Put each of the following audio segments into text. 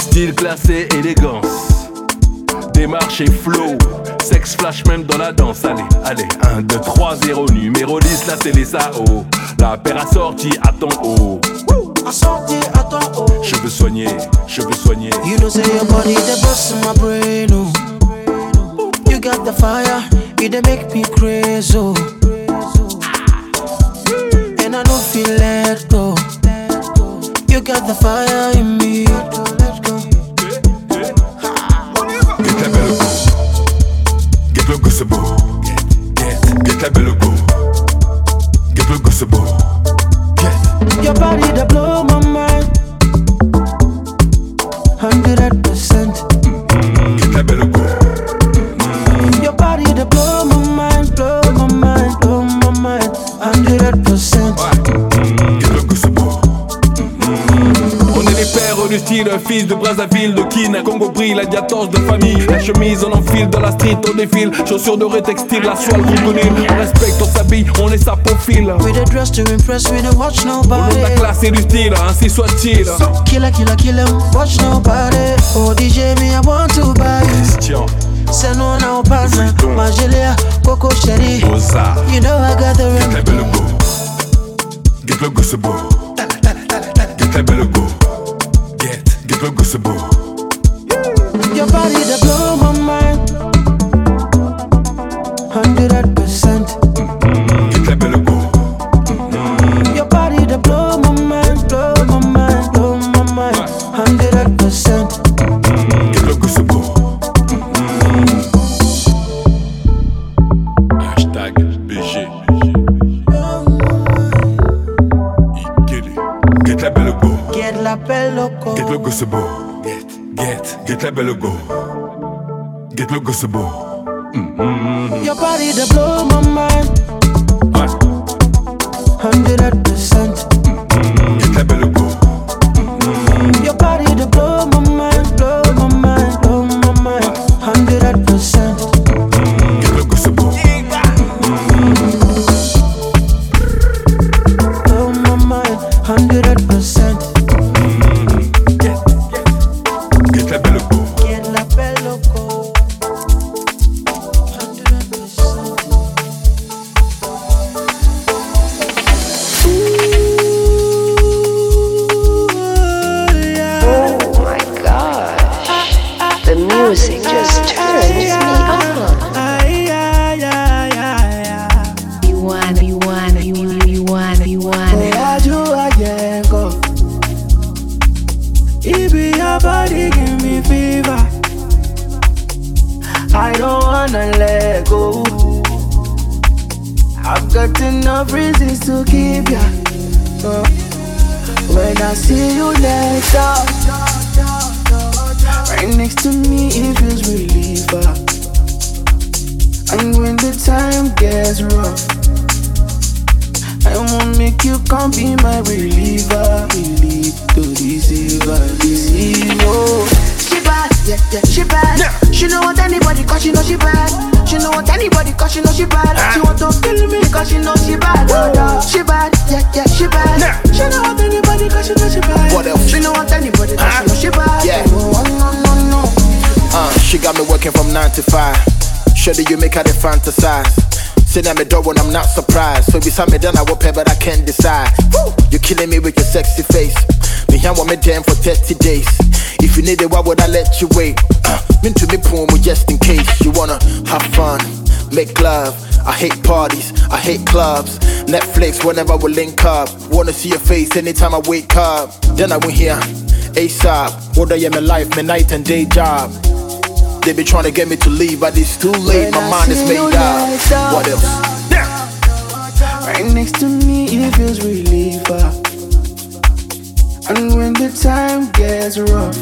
Style classé, élégance. Démarche et flow. Sex flash même dans la danse, allez, allez. 1, 2, 3, 0, numéro 10, la télé ça oh La paire a sorti, attends oh haut. Assorti oh. à ton haut. Cheveux soignés, cheveux soignés. You know, say your body, the bust in my brain, oh. You got the fire, you dey make me crazy, oh. And I don't feel let go. You got the fire in me. Get la belle go. Get le go, c'est beau. Get, la belle go. Get le go, c'est beau. Get. Your body that blow fils de Brazzaville, de Kin, Congo brille, la diatorce de famille. La chemise, on enfile dans la street, on défile. Chaussures dorées, textile, la soie, le crocodile. On respecte, on s'habille, on est sa profil. We the dress to impress, we don't watch Au nom de nobody. la classe et du style, ainsi soit-il. Killer, killer, killer, watch nobody. Oh DJ, me I want to buy. Christian, Say no now, partner. Magelia, Coco Sherry. Oza, You know I got the get remedy. belle go. Get le go, c'est beau. Get Get la belle go. Get la belle loco. Get le go, c'est beau. Get, get, get la belle go. Get le go, c'est beau. Mm-hmm. Your body that blow my mind. Ouais. Hundred percent. Mm-hmm. Get la belle go. I don't wanna let go. I've got enough reasons to keep ya. Uh, when I see you up, right next to me, it feels reliever. And when the time gets rough, I won't make you come be my reliever. Relief to deceiver, deceiver. She bad, yeah, yeah, she bad. She know what anybody cause she know she bad. She know what anybody cause she know she bad. She want to kill me cause she know she bad. Oh, no. She bad, yeah, yeah, she bad. She know what anybody cause she know she bad. What else? She know what anybody cause she know she bad. Yeah. Oh, no, no, no. Uh, she got me working from 9 to 5. Sure do you make her the fantasize? Say that me door when I'm not surprised. So beside me then I will pay but I can't decide. You're killing me with your sexy face. Me here want me damn for 30 days. If you need it, why would I let you wait? Uh, mean to me poem just in case you wanna have fun, make love. I hate parties, I hate clubs. Netflix whenever we link up. Wanna see your face anytime I wake up. Then I went here, ASAP. What I am my life, my night and day job. They be trying to get me to leave, but it's too late. When My I mind is see made you up. next up. What else? Right next to me, it feels reliever. And when the time gets rough,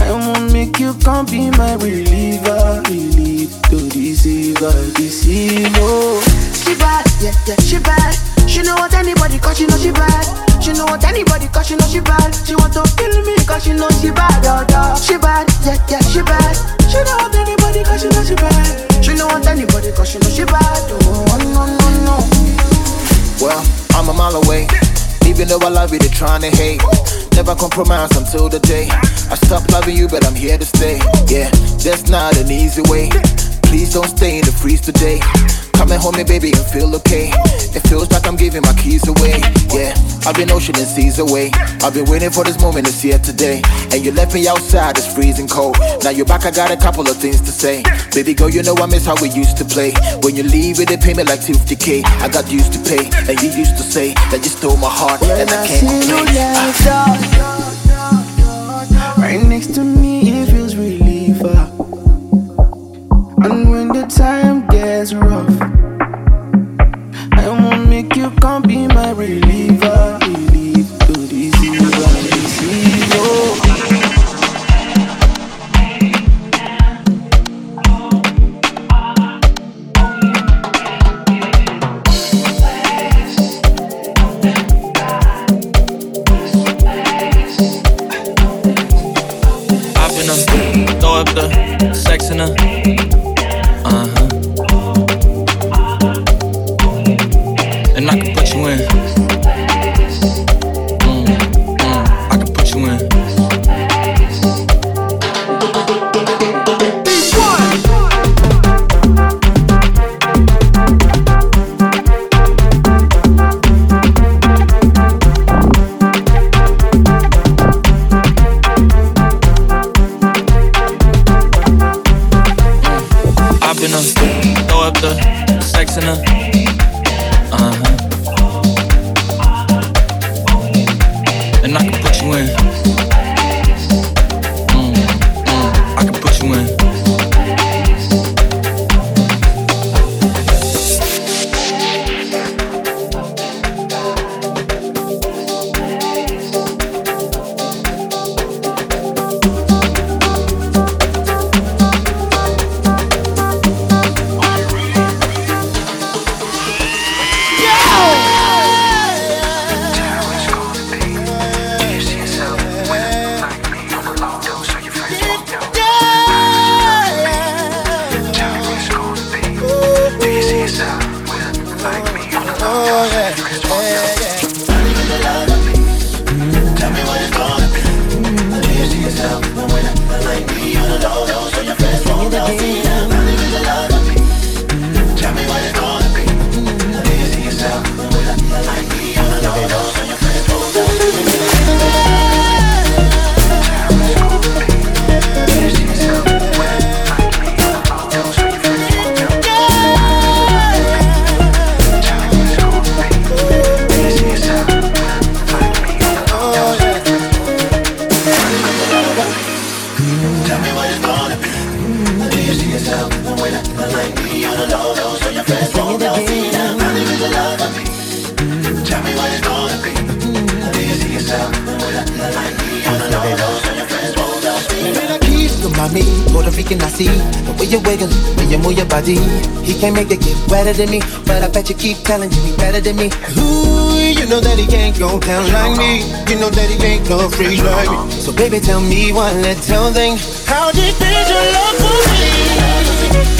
I won't make you come be my reliever. Relief to deceiver, deceiver. She bad, yeah, yeah, she bad. She know what anybody cause she know she bad. She know what anybody cause she know she bad. She want to kill me cause she know she bad. Oh, oh. She bad, yeah, yeah, she bad. She know what anybody cause she know she bad. She know what anybody cause she know she bad. Oh, no, no, no. Well, I'm a mile away. Even though I love you, they're trying to hate. Never compromise until the day I stop loving you, but I'm here to stay. Yeah, that's not an easy way. Please don't stay in the freeze today. Coming home, me, baby, and feel okay. It feels like I'm giving my keys away. Yeah, I've been ocean and seas away. I've been waiting for this moment, it's here today. And you left me outside, it's freezing cold. Now you're back, I got a couple of things to say. Baby girl, you know I miss how we used to play. When you leave it, they pay me like 50k. I got used to pay, and you used to say that you stole my heart, and I can't complain. Right next to me, me what it's gonna be. Do you see yourself the way that like me? Be on the low, those so your friends. Kiss mami, Puerto Rican I see. The way you wiggle, way you move your body. He can't make it get wetter than me But I bet you keep telling you he better than me. Ooh, you know that he can't go down like me. You know that he ain't no freak like me. So baby tell me one little thing. How deep is your love for me?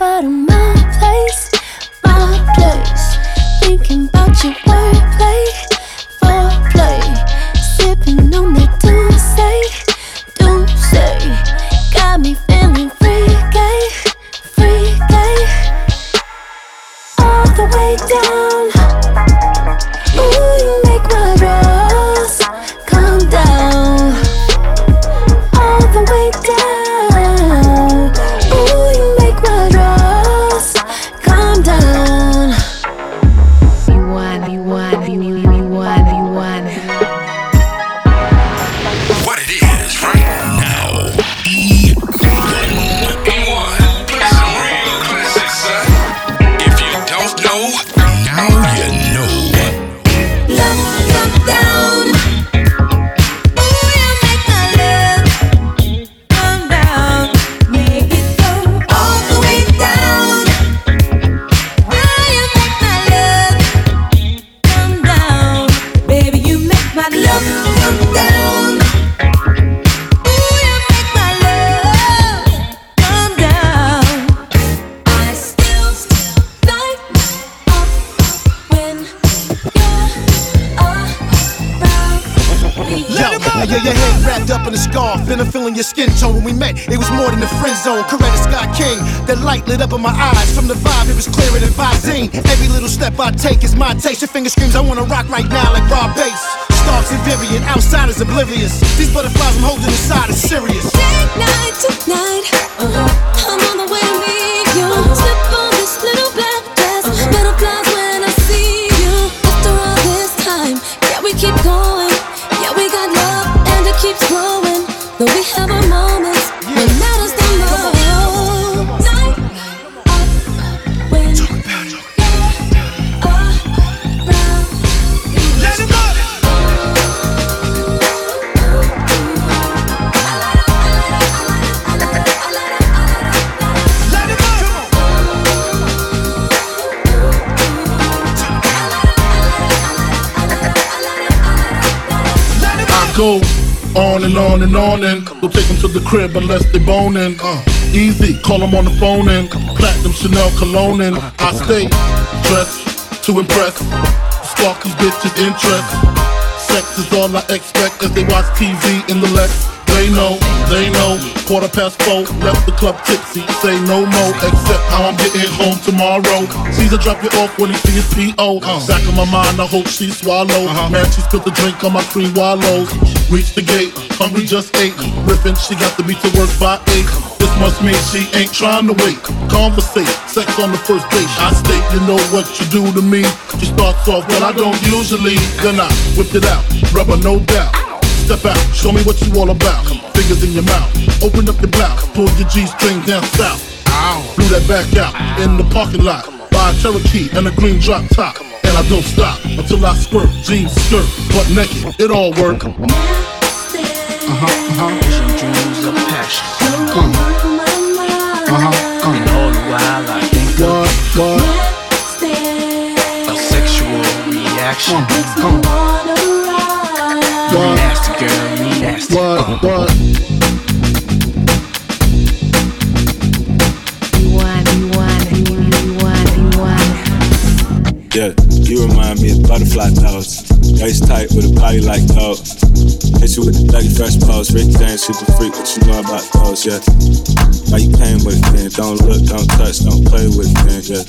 out of my place Been a feeling your skin tone when we met. It was more than a friend zone. Coretta Scott King. That light lit up in my eyes. From the vibe, it was clearer than Visine. Every little step I take is my taste. Your finger screams, I wanna rock right now like raw bass. Starks and Vivian, outsiders oblivious. These butterflies I'm holding inside is serious. Midnight tonight, uh-huh. I'm on the go on and on and on and go take them to the crib unless they boning. Uh, easy, call them on the phone and platinum Chanel cologne and I stay dressed to impress, spark these bitches interest. Sex is all I expect as they watch TV in the Lex. They know, they know. Quarter past four, left the club tipsy. Say no more, except how I'm getting home tomorrow. Caesar drop you off when he see his P.O. Back uh-huh. of my mind, I hope she swallow. Uh-huh. Man, she spilled the drink on my cream Wallabees. Reach the gate, hungry just ate. Ripping, she got to be to work by eight. This must mean she ain't trying to wait. Conversate, sex on the first date. I state, you know what you do to me. She starts off, but I don't usually. Then I whipped it out, rubber no doubt. Step out, show me what you all about. Fingers in your mouth, open up your blouse, pull your G string down south. Ow. Blew that back out in the parking lot. Buy a Cherokee and a green drop top. And I don't stop until I squirt, jeans, skirt, butt naked, it all work. Uh huh, uh huh. dreams of passion. Come on. Uh huh. Come on. all the while I think What, what? a sexual reaction. Come on. You nasty girl, you nasty. Uh-huh. What, what? Yeah, you remind me of butterfly thoughts. Waist tight with a body like gold. Hit you with the Dougie Fresh pose. Rick James, super freak, what you know about those, yeah. Why you playing with it? Don't look, don't touch, don't play with it yeah.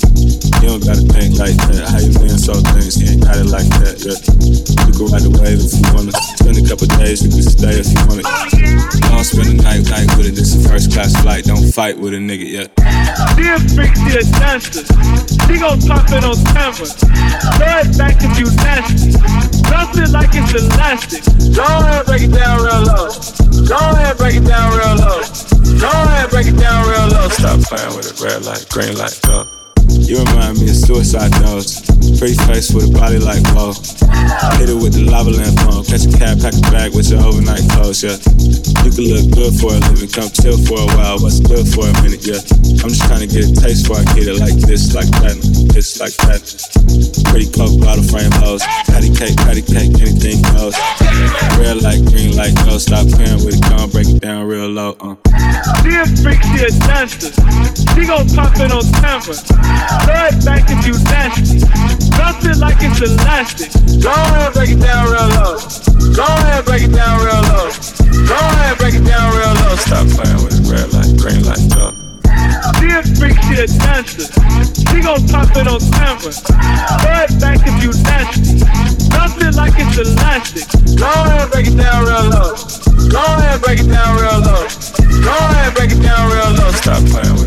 You don't gotta think like that. How you being so things, you ain't got it like that, yeah. You can ride the wave if you wanna. Spend a couple days, you can stay if you wanna. Don't spend the night, night with it. This a first class flight. Don't fight with a nigga, yeah. Dear freak, dear dancer, she gon' pop it on camera. Throw it back if you nasty. It like it's elastic. Go ahead, break it down real low. Go ahead, break it down real low. Go ahead, break it down real low. Stop playing with it. Red light, green light, go. You remind me of suicide notes. Pretty face with a body like whoa. Hit it with the lava lamp on. Catch a cab, pack a bag with your overnight clothes, yeah. You can look good for a living, come chill for a while, what's good for a minute, yeah. I'm just trying to get a taste for I get it like this, like that, this, like that. Pretty coke, bottle frame hoes. Patty cake, patty cake, anything goes. Red light, green light, go. Stop playing with it, come break it down real low, uh. Dear freak, dear dancer, she gon' pop it on camera. It back if you nasty. It like it's elastic. Go ahead, break it down real low. Go ahead, break it down real low. Go ahead, break it down real low. Stop playing with it, red light, green light, go. Dear freak, dear dancer, she gon' pop it on camera. Throw back if you nasty. It like it's elastic. Go ahead, break it down real low. Go ahead, break it down real low. Go ahead, break it down real low. Stop playing